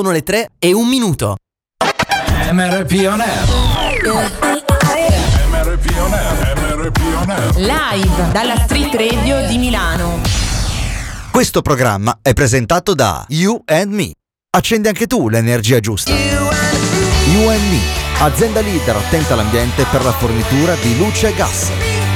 Sono le 3 e un minuto. MRP On Air. MRP On Air. MRP On Air. Live dalla Street Radio di Milano. Questo programma è presentato da You and Me. Accendi anche tu l'energia giusta. You and Me, azienda leader attenta all'ambiente per la fornitura di luce e gas.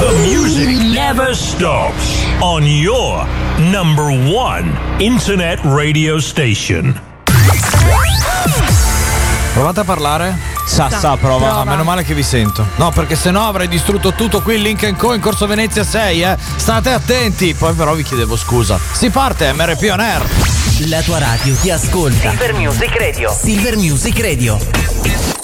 The music never stops on your number one internet radio station. Provate a parlare? Sassa, prova. prova. Meno male che vi sento. No, perché sennò avrei distrutto tutto qui in Link Co in Corso Venezia 6, eh. State attenti. Poi però vi chiedevo scusa. Si parte, MRP On Air. La tua radio ti ascolta. Silver Music Radio. Silver Music Radio.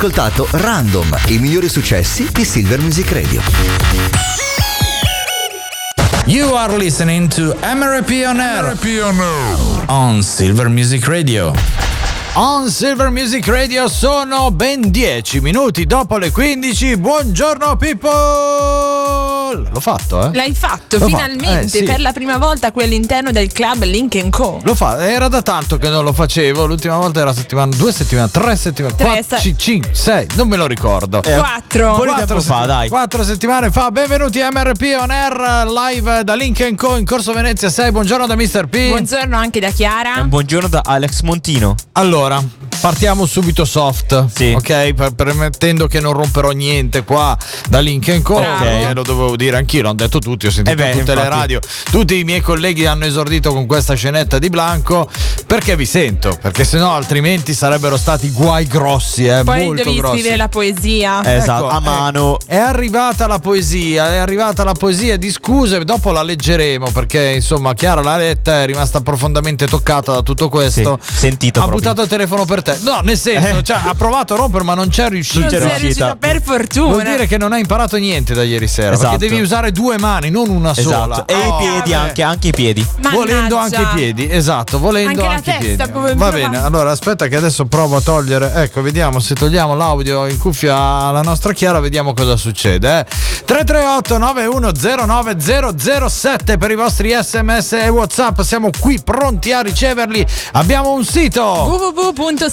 Ascoltato Random, i migliori successi di Silver Music Radio. You are listening to MRP On Air. On Silver Music Radio. On Silver Music Radio sono ben 10 minuti dopo le 15. Buongiorno L'ho fatto, eh? L'hai fatto L'ho finalmente fatto, eh, sì. per la prima volta qui all'interno del club Link Co. L'ho fatto, era da tanto che non lo facevo. L'ultima volta era settimana, due settimane, tre settimane, Tre, quattro, se- cinque, sei, non me lo ricordo. Quattro. Quattro tempo fa, dai. Quattro settimane fa, benvenuti a MRP On Air live da Link Co in Corso Venezia 6. Buongiorno da Mr. P. Buongiorno anche da Chiara. Un buongiorno da Alex Montino. Allora, partiamo subito soft. Sì. Ok, per- permettendo che non romperò niente qua da Link Co. Bravo. Eh, lo dovevo dire anch'io, l'hanno detto tutti, ho sentito Eh beh, in tutte le infatti. radio. Tutti i miei colleghi hanno esordito con questa scenetta di Blanco perché vi sento, perché sennò altrimenti sarebbero stati guai grossi, eh, Poi molto devi grossi. scrivere la poesia. Esatto, a eh, mano. È arrivata la poesia, è arrivata la poesia di scuse, dopo la leggeremo perché insomma Chiara l'ha letta, è rimasta profondamente toccata da tutto questo. Sì, sentito Ha proprio. buttato il telefono per te. No, nel senso, Eh. cioè, ha provato a rompere ma non c'è riuscito. non c'è riuscita. riuscita per Vuol fortuna. dire che non hai imparato niente da ieri sera. Esatto. Perché devi usare due mani, non una sola. Esatto. E i Oh, piedi vabbè. anche, anche i piedi. Volendo anche i Mannaggia. piedi, esatto, volendo Anche la anche, i testa, piedi. come Va bene, allora aspetta che adesso provo a togliere. Ecco, vediamo se togliamo l'audio in cuffia alla nostra Chiara, vediamo cosa succede. eh. 338 9109 007 per i vostri sms e whatsapp, siamo qui pronti a riceverli. Abbiamo un sito,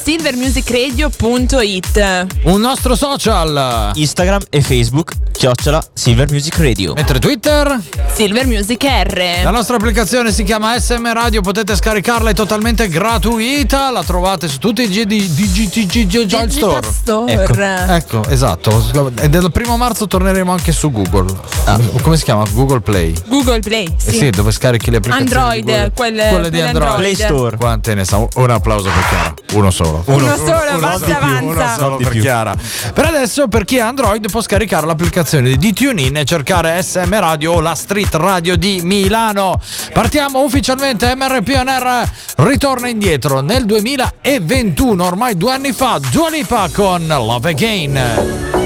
www.silvermusicradio.it un nostro social, Instagram e Facebook, chiocciola Silver Music Radio. mentre Twitter. Silver Music R. La nostra applicazione si chiama SM Radio, potete scaricarla, è totalmente gratuita, la trovate su tutti i Digital Store. Store. Ecco. Ecco, esatto. E dal primo marzo torneremo anche su Google. Come si chiama? Google Play. Google Play, Eh sì. dove scarichi le applicazioni. Android, quelle- Quelle di. Android. Play Store. Quante ne sa? Un applauso per Chiara. Uno solo. Uno solo, basta, Uno avanza. solo Non di per più. Chiara. Per adesso, per chi ha Android, può scaricare l'applicazione di TuneIn e cercare SM Radio o la Street Radio di Milano. Partiamo ufficialmente. MRPNR ritorna indietro nel 2021, ormai due anni fa. Dua Lipa con Love Again.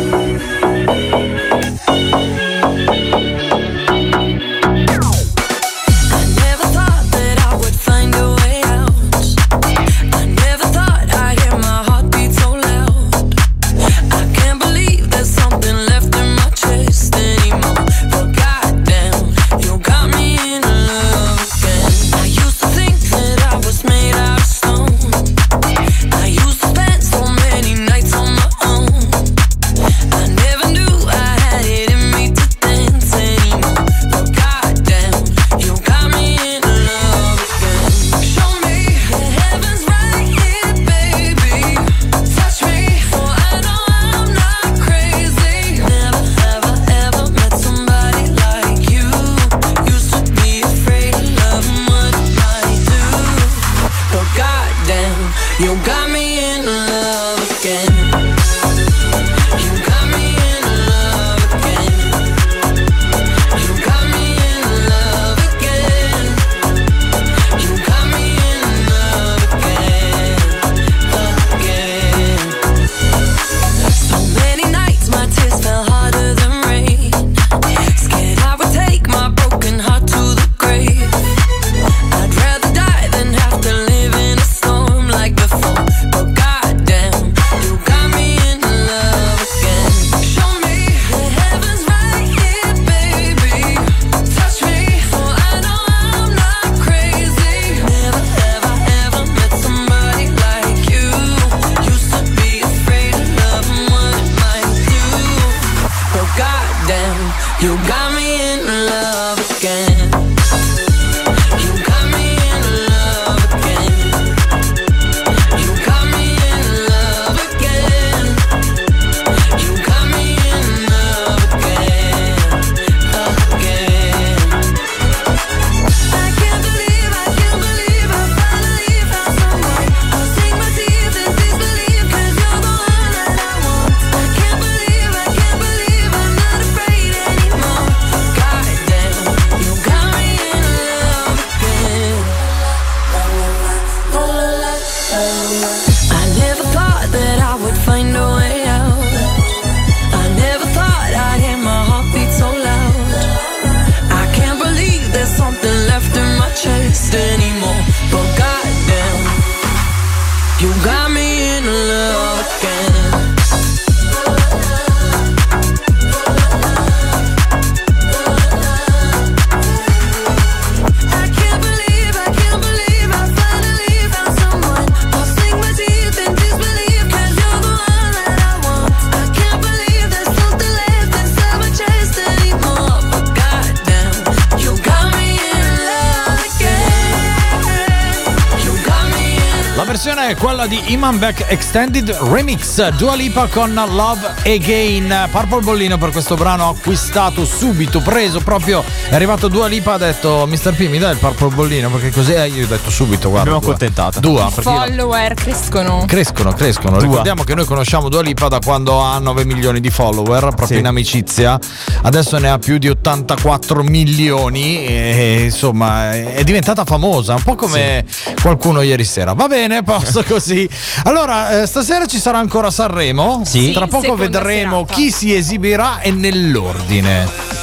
You got me in love Beck Extended Remix Dua Lipa con Love Again Purple Bollino per questo brano acquistato subito preso proprio è arrivato Dua Lipa ha detto Mr. P mi dai il Purple Bollino perché così eh, io ho detto subito guarda Abbiamo Dua. accontentata. Dua io- Follower crescono. Crescono, crescono. Dua. Ricordiamo che noi conosciamo Dua Lipa da quando ha 9 milioni di follower, proprio Sì. in amicizia. Adesso ne ha più di 84 milioni e insomma è diventata famosa, un po' come qualcuno ieri sera. Va bene, posto così. Allora, eh, stasera ci sarà ancora Sanremo. Sì. Tra poco seconda vedremo serata. chi si esibirà e nell'ordine.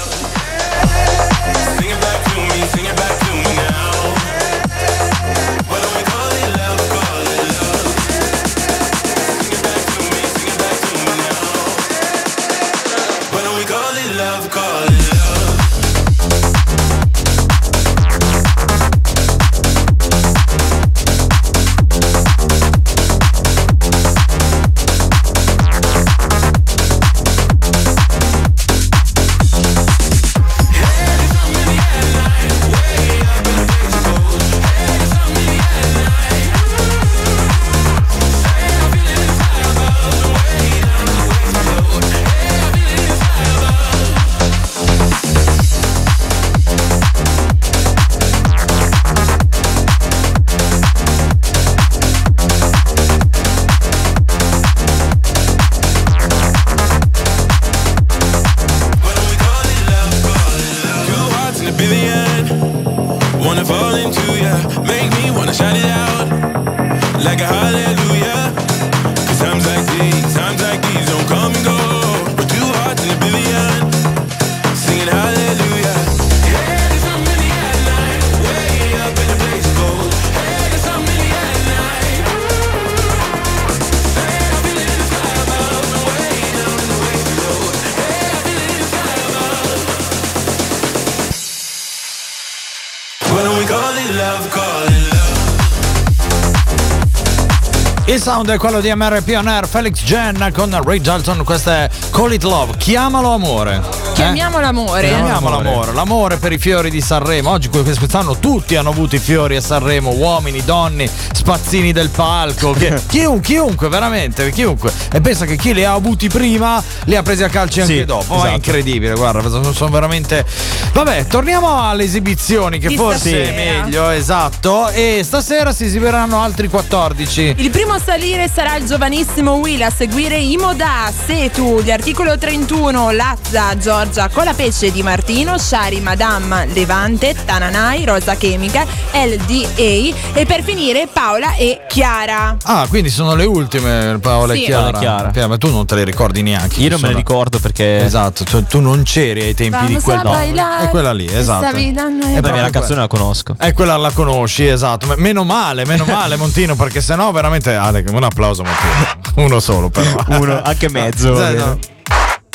Sound è quello di MRP On Air, Felix Jen con Ray Dalton, questo è Call It Love, chiamalo amore. Eh? Chiamiamolo amore. Chiamiamolo amore, l'amore per i fiori di Sanremo. Oggi quest'anno tutti hanno avuto i fiori a Sanremo, uomini, donne, spazzini del palco, chi- chiunque, chiunque, veramente, chiunque. E pensa che chi li ha avuti prima li ha presi a calci anche Sì, dopo. esatto. È incredibile, guarda, sono, veramente. Vabbè, torniamo alle esibizioni, che Di forse è stasera. meglio, esatto. E stasera si esibiranno altri 14. Il primo a salire sarà il giovanissimo Will, a seguire Imoda, Setu, di articolo 31, Lazza, Giorgia Colapesce di Martino, Shari Madame, Levante, Tananai, Rosa Chemica, LDA e per finire Paola e Chiara. Ah, quindi sono le ultime, Paola Sì. e Chiara. Paola e Chiara. Ok, ma tu non te le ricordi neanche. Io non me ne ricordo perché. Esatto, tu, tu non c'eri ai tempi di Vamos quel a no, È quella lì, esatto. es Eh beh, la canzone la conosco. È quella la conosci, esatto. Ma Meno male, meno male, Montino, perché sennò veramente. Ale, un applauso, Montino. Uno solo, però. Uno, anche mezzo. no.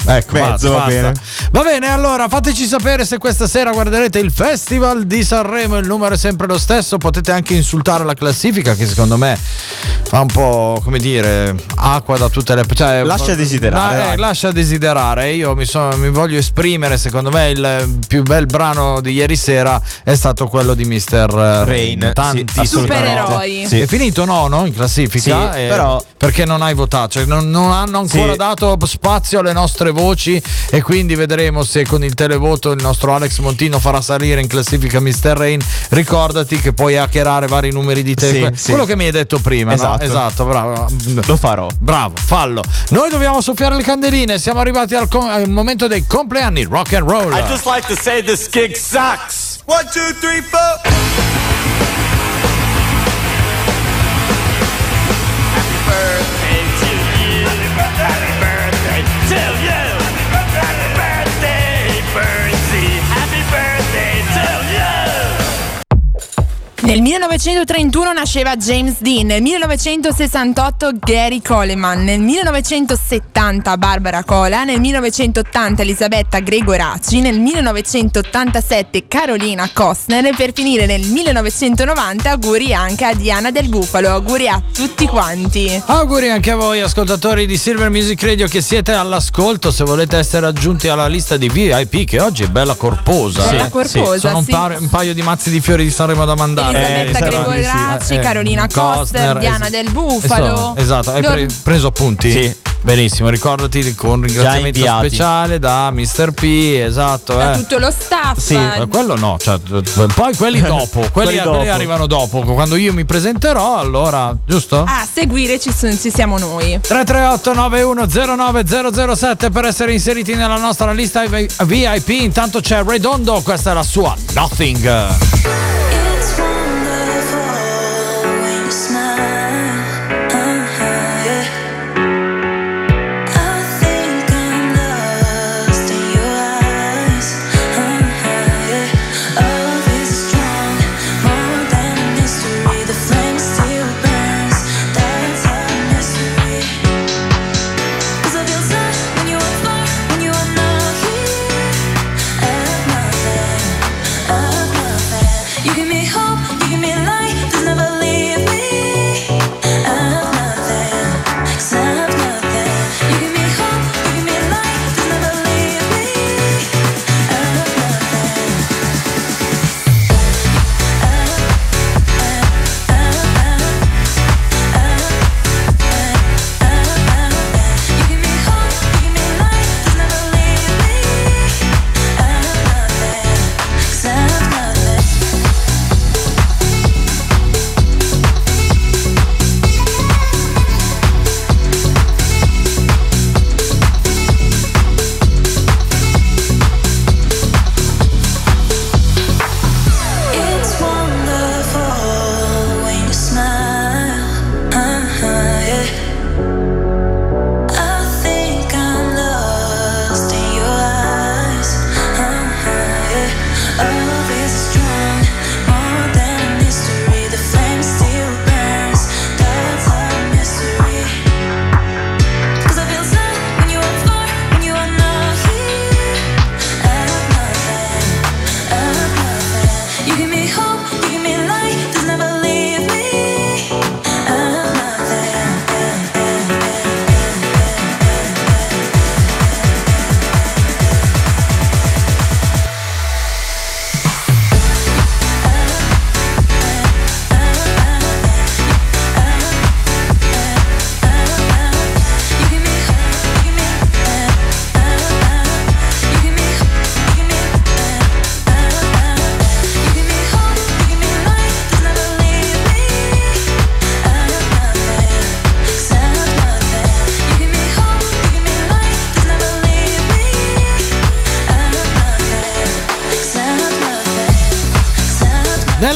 Ecco, Mezzo, va basta. bene. Va bene, allora fateci sapere se questa sera guarderete il Festival di Sanremo. Il numero è sempre lo stesso. Potete anche insultare la classifica, che secondo me fa un po' come dire acqua da tutte le. Cioè, Lascia desiderare, No, eh, lascia desiderare. Io mi, sono- mi voglio esprimere. Secondo me il più bel brano di ieri sera è stato quello di Mr. Rain. Rain, Tanti sì. Supereroi. Sì. È finito nono in classifica, Sì, eh, però- perché non hai votato, cioè non, non hanno ancora Sì. dato spazio alle nostre voci e quindi vedremo se con il televoto il nostro Alex Montino farà salire in classifica Mr. Rain. Ricordati che puoi hackerare vari numeri di telefono. Sì, sì. Quello che mi hai detto prima, no? Esatto. esatto, bravo. Lo farò. Bravo, fallo. Noi dobbiamo soffiare le candeline, siamo arrivati al, com- al momento dei compleanni rock and roll. like to say this gig sucks. One, two, three, four. Happy birthday Nel 1931 nasceva James Dean, nel 1968 Gary Coleman, nel 1970 Barbara Cola, nel 1980 Elisabetta Gregoracci, nel 1987 Carolina Costner e per finire nel 1990 auguri anche a Diana del Bufalo, auguri a tutti quanti. Auguri anche a voi ascoltatori di Silver Music Radio che siete all'ascolto se volete essere aggiunti alla lista di VIP che oggi è bella corposa. Bella eh. corposa, Sono un, sì. par- un paio di mazzi di fiori di Sanremo da mandare. Elisabetta Eh, Gregoracci, sì, eh, Carolina Costner, Diana es- del Bufalo. Esatto, esatto. hai pre- preso appunti? Sì. Benissimo, ricordati con un ringraziamento speciale da Mr. P, esatto. da eh. tutto lo staff. Sì, ma quello no, cioè, poi quelli dopo, quelli, Quelli dopo. quelli arrivano dopo, quando io mi presenterò, allora, giusto? A seguire ci, ci siamo noi. 338 9109 007 per essere inseriti nella nostra lista VIP. Intanto c'è Redondo, questa è la sua Nothing.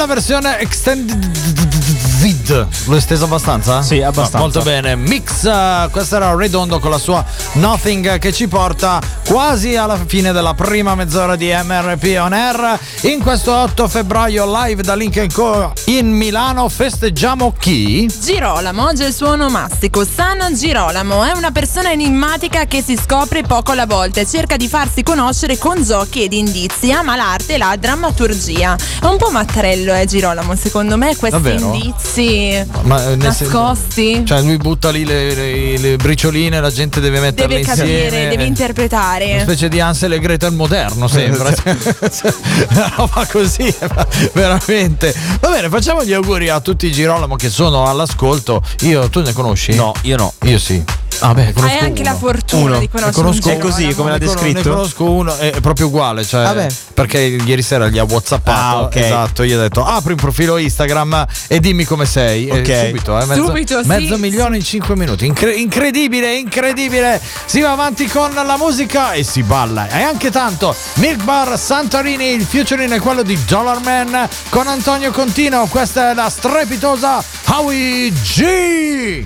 Versione extended l'ho estesa abbastanza? Sì, abbastanza. No, molto bene. Mix, eh, questo era Redondo con la sua Nothing che ci porta quasi alla fine della prima mezz'ora di MRP On Air. In questo 8 febbraio live da Lincoln Co in Milano festeggiamo chi? Girolamo, oggi è il suo onomastico. San Girolamo è una persona enigmatica che si scopre poco alla volta e cerca di farsi conoscere con giochi ed indizi. Ama l'arte e la drammaturgia. È un po' mattarello, eh, Girolamo, secondo me, questi Davvero? indizi Ma, nel sen- nascosti. Cioè lui butta lì le, le- le bricioline, la gente deve metterle Deve insieme. capire, deve interpretare. Una specie di Ansel e Gretel moderno sembra. Cioè, Una roba così, veramente. Va bene, facciamo gli auguri a tutti i Girolamo che sono all'ascolto. Io, tu ne conosci? No, io no. Io sì. Ah, beh, conosco Hai anche uno. la fortuna Uno. di conoscere conosco un È così, come l'ha descritto? Ne conosco uno, è proprio uguale, cioè, Vabbè. perché ieri sera gli ha whatsappato, Ah, ok. esatto, gli ho detto apri un profilo Instagram e dimmi come sei. E Ok. subito, eh, mezzo, Subito, sì. mezzo milione in 5 minuti, Incre- incredibile, incredibile. Si va avanti con la musica e si balla, e anche tanto. Milk Bar Santorini, il featuring è quello di Dollar Man con Antonio Contino, questa è la strepitosa Howie G.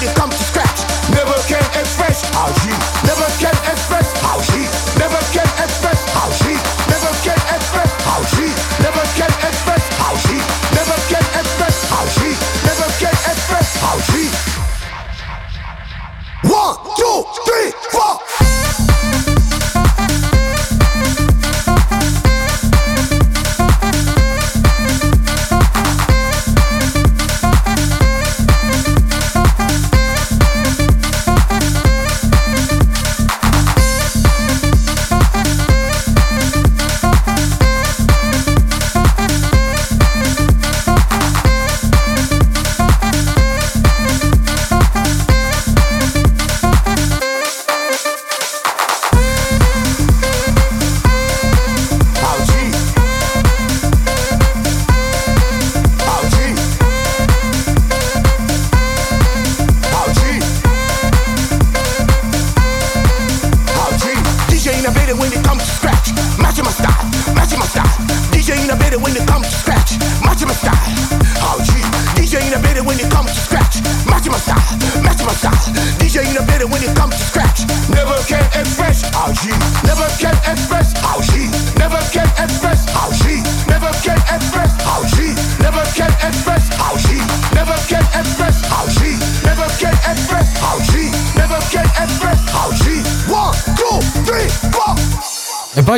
when you come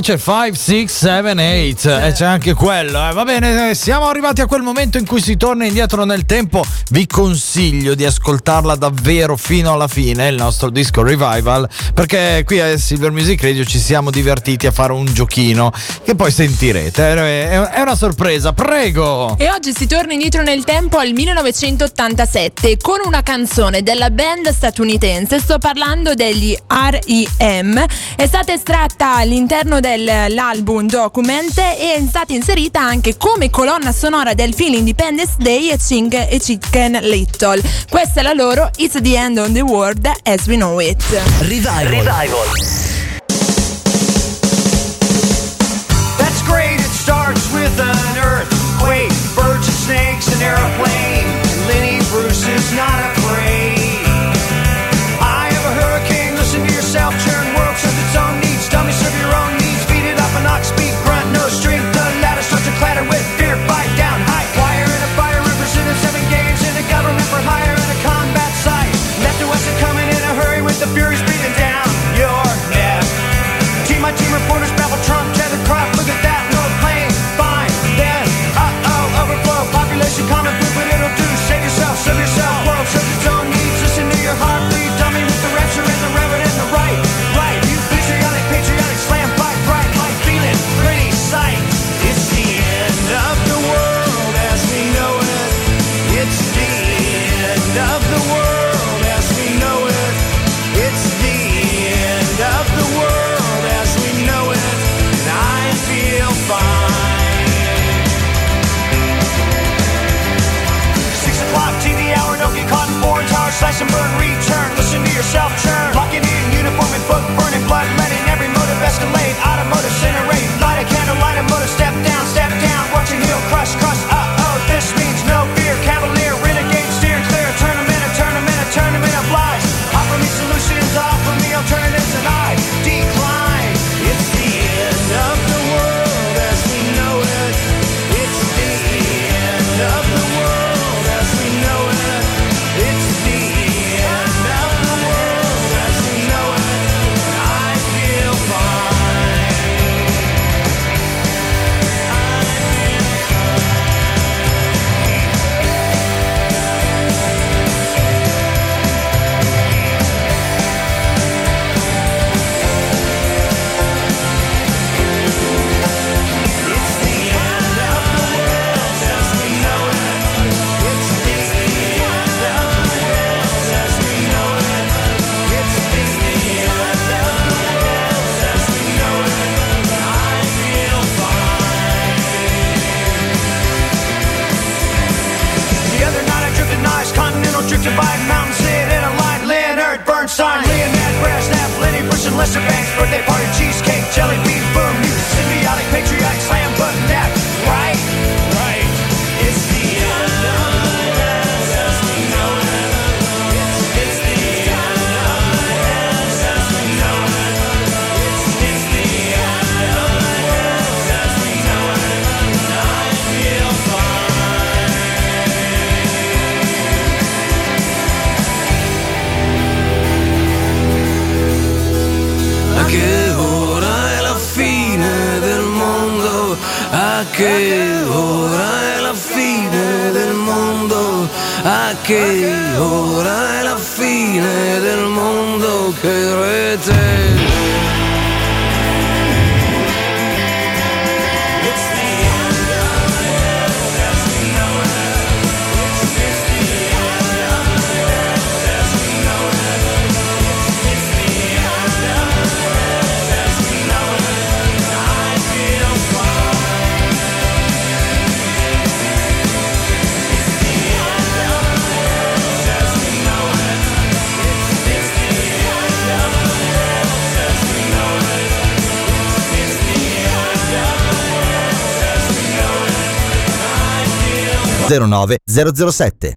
c'è 5, 6, 7, 8 e c'è anche quello. eh. Va bene, eh, siamo arrivati a quel momento in cui si torna indietro nel tempo. Vi consiglio di ascoltarla davvero fino alla fine, il nostro disco revival, perché qui a Silver Music Radio ci siamo divertiti a fare un giochino che poi sentirete. Eh, È una sorpresa, prego! E oggi si torna indietro nel tempo al 1987 con una canzone della band statunitense, sto parlando degli R.E.M. È stata estratta all'interno dell'album Document e è stata inserita anche come colonna sonora del film Independence Day e Ching e Chicken Little. Questa è la loro It's the End of the World as We Know It. Revival. That's great, it starts with an earthquake, birds and snakes, an airplane. Lenny Bruce is not afraid. Jacksonburg reach che ora è la fine del mondo? Che? Zero 007.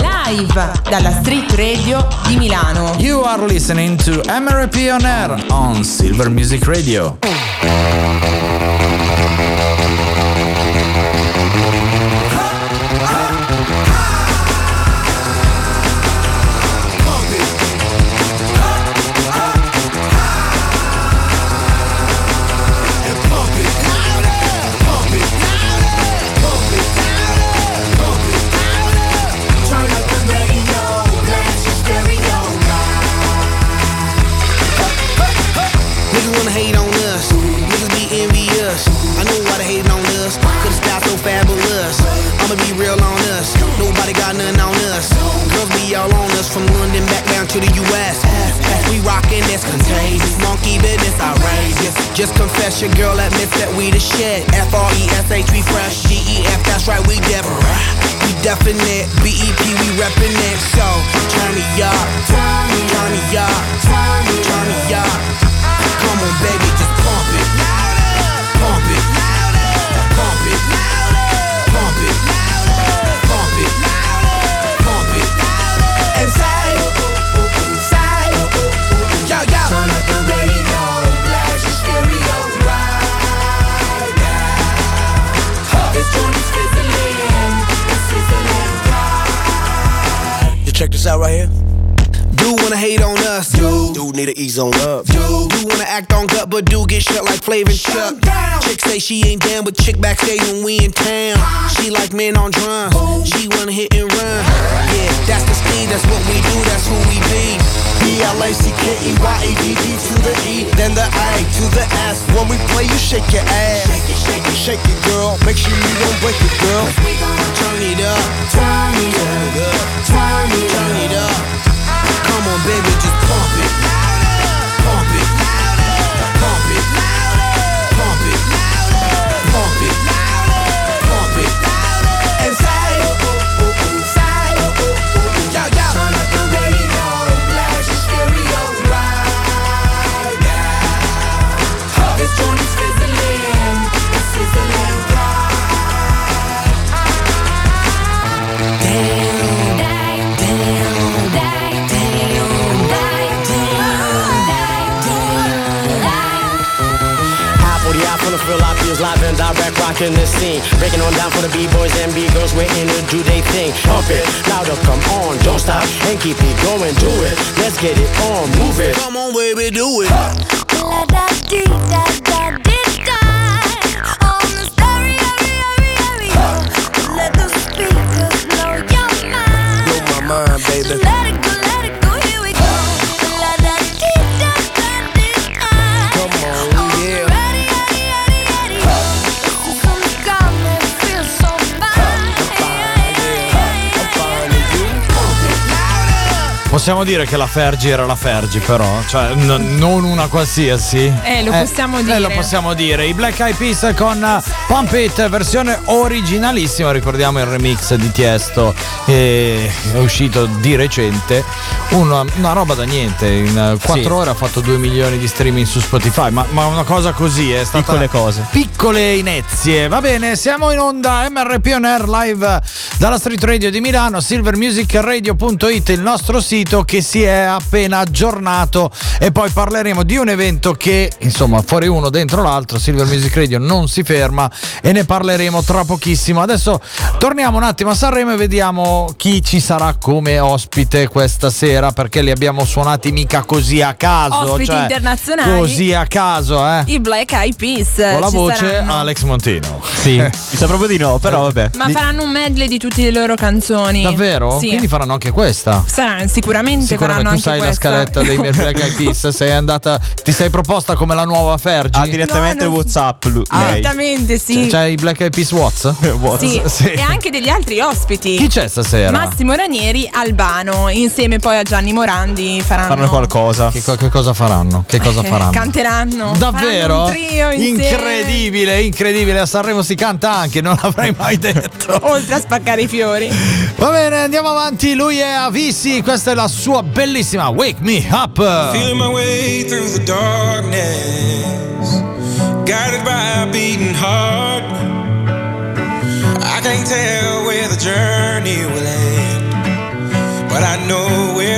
Live dalla Street Radio di Milano. You are listening to MRP On Air on Silver Music Radio. On us. Niggas be envious. I know why they hating on us. Style so fabulous. I'ma be real on us. Nobody got nothing on us. Girls be all on us from London back down to the US. We rockin' this contagious. Monkey business outrageous. Just confess your girl admits that we the shit. F R E S H we fresh. G E F that's right we different. We definite. B E P we reppin' it. So turn me up. Turn me up. Turn me up. Come on, baby, just pump it. Pump it. Pump it. Pump it. Pump it. Pump it. And say, say, yo, yo. Turn up the radio, blast your stereo. You check this out right here. Wanna hate on us. Do. Do need to ease on up. Do. Do wanna act on gut, but do get shut like Flavor and Chuck. Chick say she ain't down with chick backstage when we in town. She like men on drums. She wanna hit and run. Yeah, that's the speed, that's what we do, that's who we be. B-L-A-C-K-E-Y-A-D-D to the E, then the A to the S. When we play, you shake your ass. Shake it, shake it, shake it, girl. Make sure you don't break it, girl. Turn it up. Turn it up. Turn it up. Turn it up. Come on, baby, just pump it. Pump it. Pump it. Rocking the scene. Breaking on down for the B-boys and B-girls, we're in to do they thing. Pump it, louder, come on, don't stop, and keep it going, do it. Let's get it on, move it. Come on, baby, do it. Blow Possiamo dire che la Fergie era la Fergie, però, cioè n- non una qualsiasi. Eh, lo possiamo Eh, dire. lo possiamo dire. I Black Eyed Peas con uh, Pump It, versione originalissima. Ricordiamo il remix di Tiesto, eh, è uscito di recente. Una, una roba da niente. In 4 Sì. ore ha fatto 2 milioni di streaming su Spotify. Ma, ma una cosa così è stata. Piccole cose. Piccole inezie. Va bene, siamo in onda MRP On Air live dalla Street Radio di Milano, silvermusicradio.it, il nostro sito che si è appena aggiornato e poi parleremo di un evento che, insomma, fuori uno dentro l'altro, Silver Music Radio non si ferma e ne parleremo tra pochissimo. Adesso torniamo un attimo a Sanremo e vediamo chi ci sarà come ospite questa sera perché li abbiamo suonati mica così a caso, Ospiti cioè, internazionali. Così a caso, eh. I Black Eyed Peas. Con la voce saranno. Alex Montino. Sì, mi sa proprio di no, però vabbè. Ma faranno un medley di tutte le loro canzoni. Davvero? Sì. Quindi faranno anche questa. Saranno, sicuramente, Sicuramente faranno tu sai la scaletta dei miei Black Eyed Peas, sei andata, ti sei proposta come la nuova Fergie? Ha direttamente No, non- WhatsApp lui. lei. Direttamente, sì. C'è i Black Eyed Peas Watts? Sì. E anche degli altri ospiti. Chi c'è stasera? Massimo Ranieri, Albano, insieme poi a Gianni Morandi faranno. Fanno qualcosa. Che, che cosa faranno? Che cosa eh, faranno? Canteranno. Davvero? Faranno un trio insieme. Incredibile, incredibile. A Sanremo si canta anche, non l'avrei mai detto. Oltre a spaccare i fiori. Va bene, andiamo avanti. Lui è Avisi, questa è la sua bellissima Wake Me Up. Feeling my way through the darkness, guided by a beating heart. I can't tell where the journey will end, but I know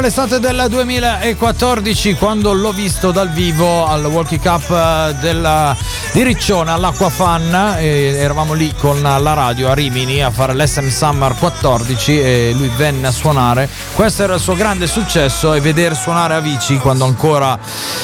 L'estate del 2014 quando l'ho visto dal vivo al Walkie Cup eh, della di Riccione all'Acqua Fan. e eravamo lì con la radio a Rimini a fare l'SM Summer 14 e lui venne a suonare. Questo era il suo grande successo e vedere suonare Avicii quando ancora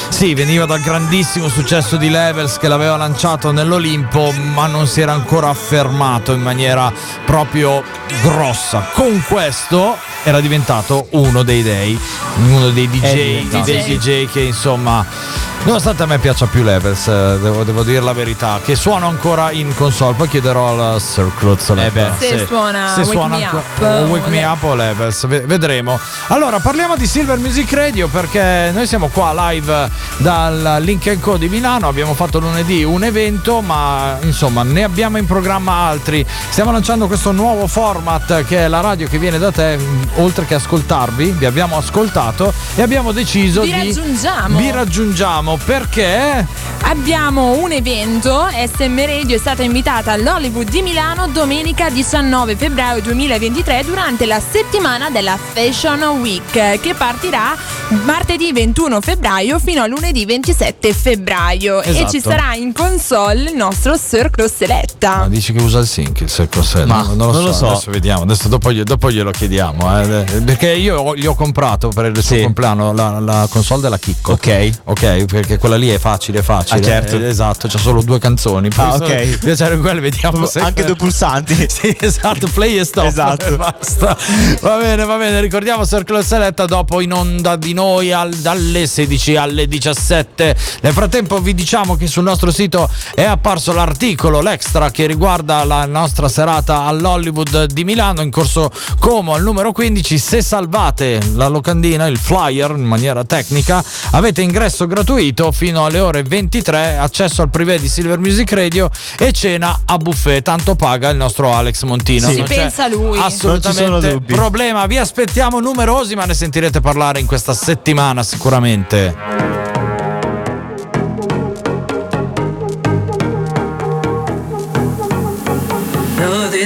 sì, veniva dal grandissimo successo di Levels che l'aveva lanciato nell'Olimpo, ma non si era ancora affermato in maniera proprio grossa. Con questo era diventato uno dei dei, uno dei DJ, dei DJ che insomma Nonostante a me piaccia più Levels, eh, devo, devo dire la verità, che suono ancora in console, poi chiederò al Sir Cruzzoletto Se suona se Wake suona Me anco- Up, Wake Me Up o Levels, ve- vedremo. Allora, parliamo di Silver Music Radio perché noi siamo qua live dal Link Co di Milano, abbiamo fatto lunedì un evento, ma insomma ne abbiamo in programma altri. Stiamo lanciando questo nuovo format che è la radio che viene da te, mh, oltre che ascoltarvi, vi abbiamo ascoltato e abbiamo deciso Vi di... raggiungiamo. Vi raggiungiamo perché... Abbiamo un evento, SM Radio è stata invitata all'Hollywood di Milano domenica 19 febbraio 2023 durante la settimana della Fashion Week che partirà martedì 21 febbraio fino a lunedì 27 febbraio e Esatto. ci sarà in console il nostro Sir Crosseletta. Ma dici che usa il sync il Sir Crossello? Ma non, lo non so, lo so. Adesso vediamo. Adesso dopo, dopo glielo chiediamo. eh. Perché io gli ho comprato per il suo compleanno la, la console della Chicco. Ok. Ok, perché quella lì è facile, facile. Ah, certo. Eh, esatto, c'ha solo due canzoni. Poi Ah, ok. Piacere quelle, vediamo se. Anche due pulsanti. sì, esatto, play e stop. Esatto. Basta. Va bene, va bene. Ricordiamo Sir Crosseletta dopo in onda di noi al- dalle 16 alle 17. Nel frattempo vi diciamo che sul nostro sito è apparso l'articolo, l'extra che riguarda la nostra serata all'Hollywood di Milano in corso Como al numero 15. Se salvate la locandina, il flyer in maniera tecnica, avete ingresso gratuito fino alle ore 23, accesso al privé di Silver Music Radio e cena a buffet. Tanto paga il nostro Alex Montino. Sì. Non Si pensa lui. Assolutamente problema. Vi aspettiamo numerosi, ma ne sentirete parlare in questa settimana sicuramente.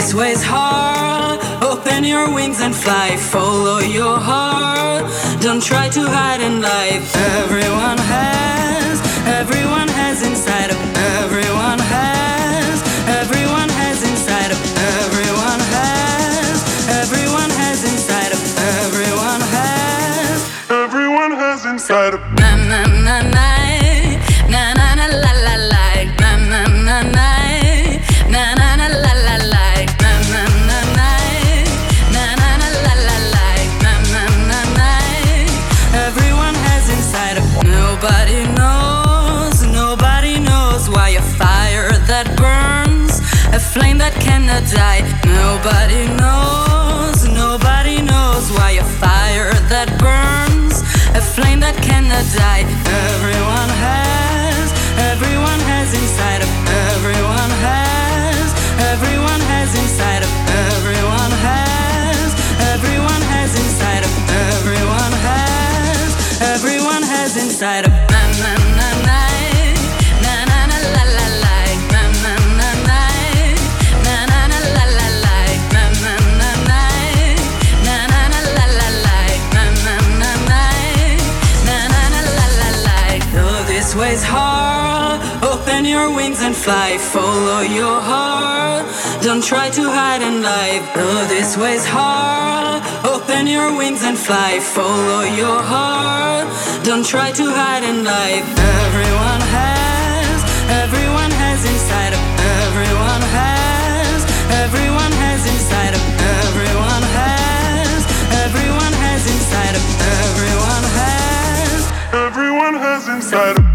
This way's hard. Open your wings and fly. Follow your heart. Don't try to hide in life. Everyone has, everyone has inside of everyone has, everyone has inside of everyone has, everyone has inside of everyone has, Everyone has inside of nobody knows your wings and fly. Follow your heart. Don't try to hide in life. Though this way's hard. Open your wings and fly. Follow your heart. Don't try to hide in life. Everyone has everyone has inside of everyone has everyone has inside of everyone has everyone has inside of everyone has. Everyone has inside of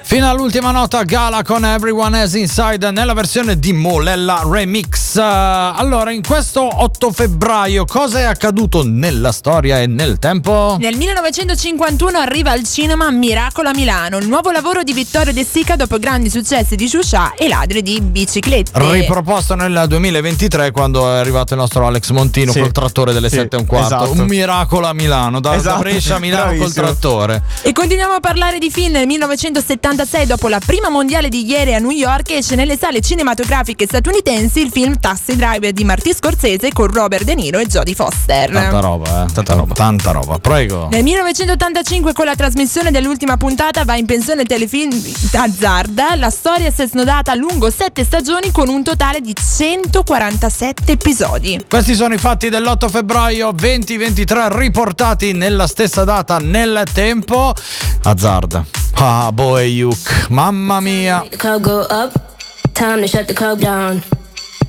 Fino all'ultima nota gala con Everyone Has Inside nella versione di Molella Remix. Allora, in questo 8 febbraio cosa è accaduto nella storia e nel tempo? Nel 1951 arriva al cinema Miracolo a Milano, il nuovo lavoro di Vittorio De Sica dopo grandi successi di Shusha e ladri di biciclette. Riproposto nel 2023 quando è arrivato il nostro Alex Montino Sì. col trattore delle Sì, 7 e un quarto. esatto. Un miracolo a Milano, da, da Esatto, Brescia a Milano col trattore. E continuiamo a parlare di film. Nel 1973 1996, dopo la prima mondiale di ieri a New York, esce nelle sale cinematografiche statunitensi il film Taxi Driver di Marty Scorsese con Robert De Niro e Jodie Foster. Tanta roba, eh. Tanta roba. Tanta roba. Prego. Nel 1985 con la trasmissione dell'ultima puntata va in pensione il telefilm Azzarda. La storia si è snodata lungo sette stagioni con un totale di 147 episodi. Questi sono i fatti dell'8 febbraio 2023 riportati nella stessa data nel tempo. Azzard. Ah, boy, Yuk. Mamma mia. Time to shut the club down.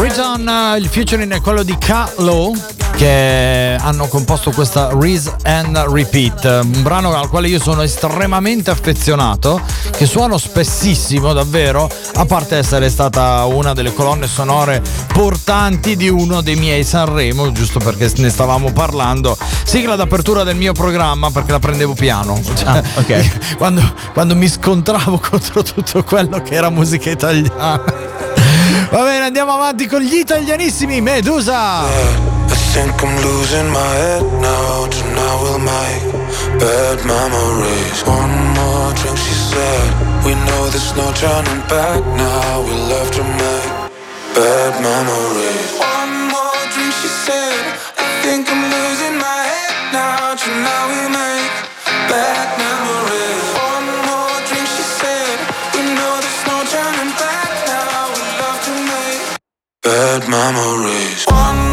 Reason, eh, il featuring è quello di K-Low che hanno composto questa Reese and Repeat, un brano al quale io sono estremamente affezionato, che suono spessissimo davvero, a parte essere stata una delle colonne sonore portanti di uno dei miei Sanremo, giusto perché ne stavamo parlando, sigla d'apertura del mio programma perché la prendevo piano, Cioè, quando, quando mi scontravo contro tutto quello che era musica italiana. Va bene, andiamo avanti con gli italianissimi Medusa. I think I'm losing my head now. Tonight we'll make bad memories. One more drink, she said. We know there's no turning back now. We love to make bad memories. One more drink, she said. I think I'm losing my head now. Tonight we'll make bad memories. Bad memories. One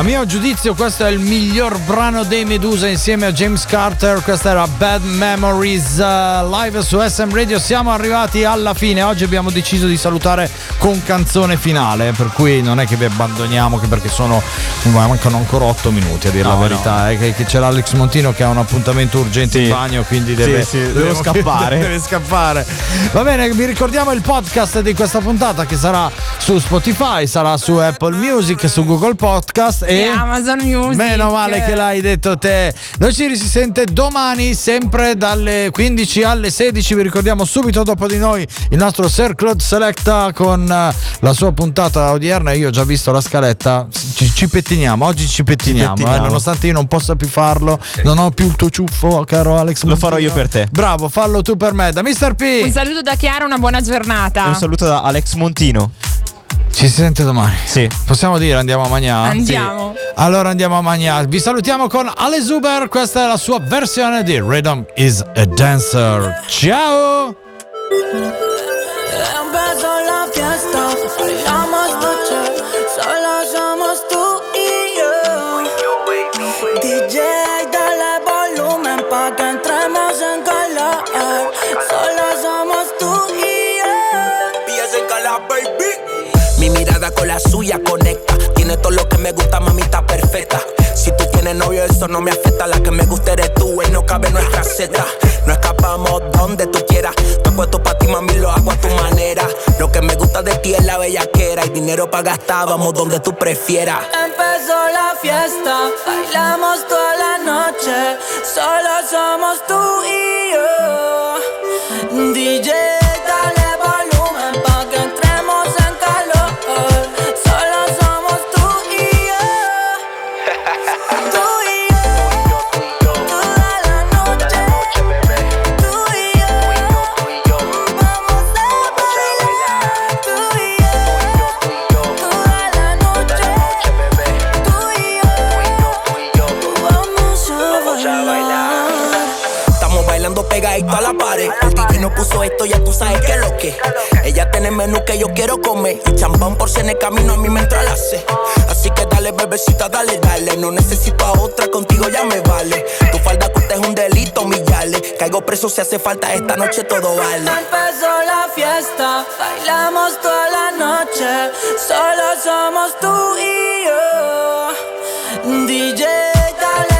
A mio giudizio questo è il miglior brano dei Medusa insieme a James Carter, questa era Bad Memories uh, live su SM Radio, siamo arrivati alla fine, oggi abbiamo deciso di salutare con canzone finale, per cui non è che vi abbandoniamo che perché sono, ma mancano ancora 8 minuti a dire No, la verità, è che, che c'è l'Alex Montino che ha un appuntamento urgente in bagno, quindi deve, sì, devo scappare. deve scappare. Va bene, vi ricordiamo il podcast di questa puntata che sarà su Spotify, sarà su Apple Music, su Google Podcast e Amazon Music. Meno male che l'hai detto te. Noi ci si sente domani, sempre dalle 15 alle 16. Vi ricordiamo subito dopo di noi il nostro Sir Claude Selecta con eh, la sua puntata odierna. Io ho già visto la scaletta. Ci, ci pettiniamo, oggi ci pettiniamo. pettiniamo. eh, nonostante io non possa più farlo, non ho più il tuo ciuffo, caro Alex. Lo farò io per te. Bravo, fallo tu per me. Da Mr. P. Un saluto da Chiara, una buona giornata. E un saluto da Alex Montino. Ci si sente domani. Sì. Possiamo dire andiamo a mangiare? Andiamo. Allora andiamo a mangiare. Vi salutiamo con Ale Zuber, questa è la sua versione di Rhythm is a Dancer. Ciao! Empezó la fiesta, la suya conecta. Tiene todo lo que me gusta, mamita perfecta. Si tú tienes novio, eso no me afecta. La que me gusta eres tú, y no cabe nuestra seta. No escapamos donde tú quieras. Todo esto pa' ti, mami, lo hago a tu manera. Lo que me gusta de ti es la bellaquera. Y dinero pa' gastar, vamos donde tú prefieras. Empezó la fiesta, bailamos toda la noche, solo somos tú y yo. DJ, puso esto, ya tú sabes que lo que. Ella tiene menú que yo quiero comer. Y champán por si en el camino a mí me entra la sed. Así que dale, bebecita, dale, dale. No necesito a otra, contigo ya me vale. Tu falda corta es un delito, millarle. Caigo preso si hace falta, esta noche todo vale. Empezó la fiesta, bailamos toda la noche, solo somos tú y yo. DJ, dale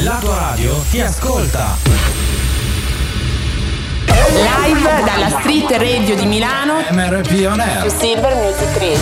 La tua radio ti ascolta. Live dalla Street Radio di Milano. MRP On Air. Silver Music Radio.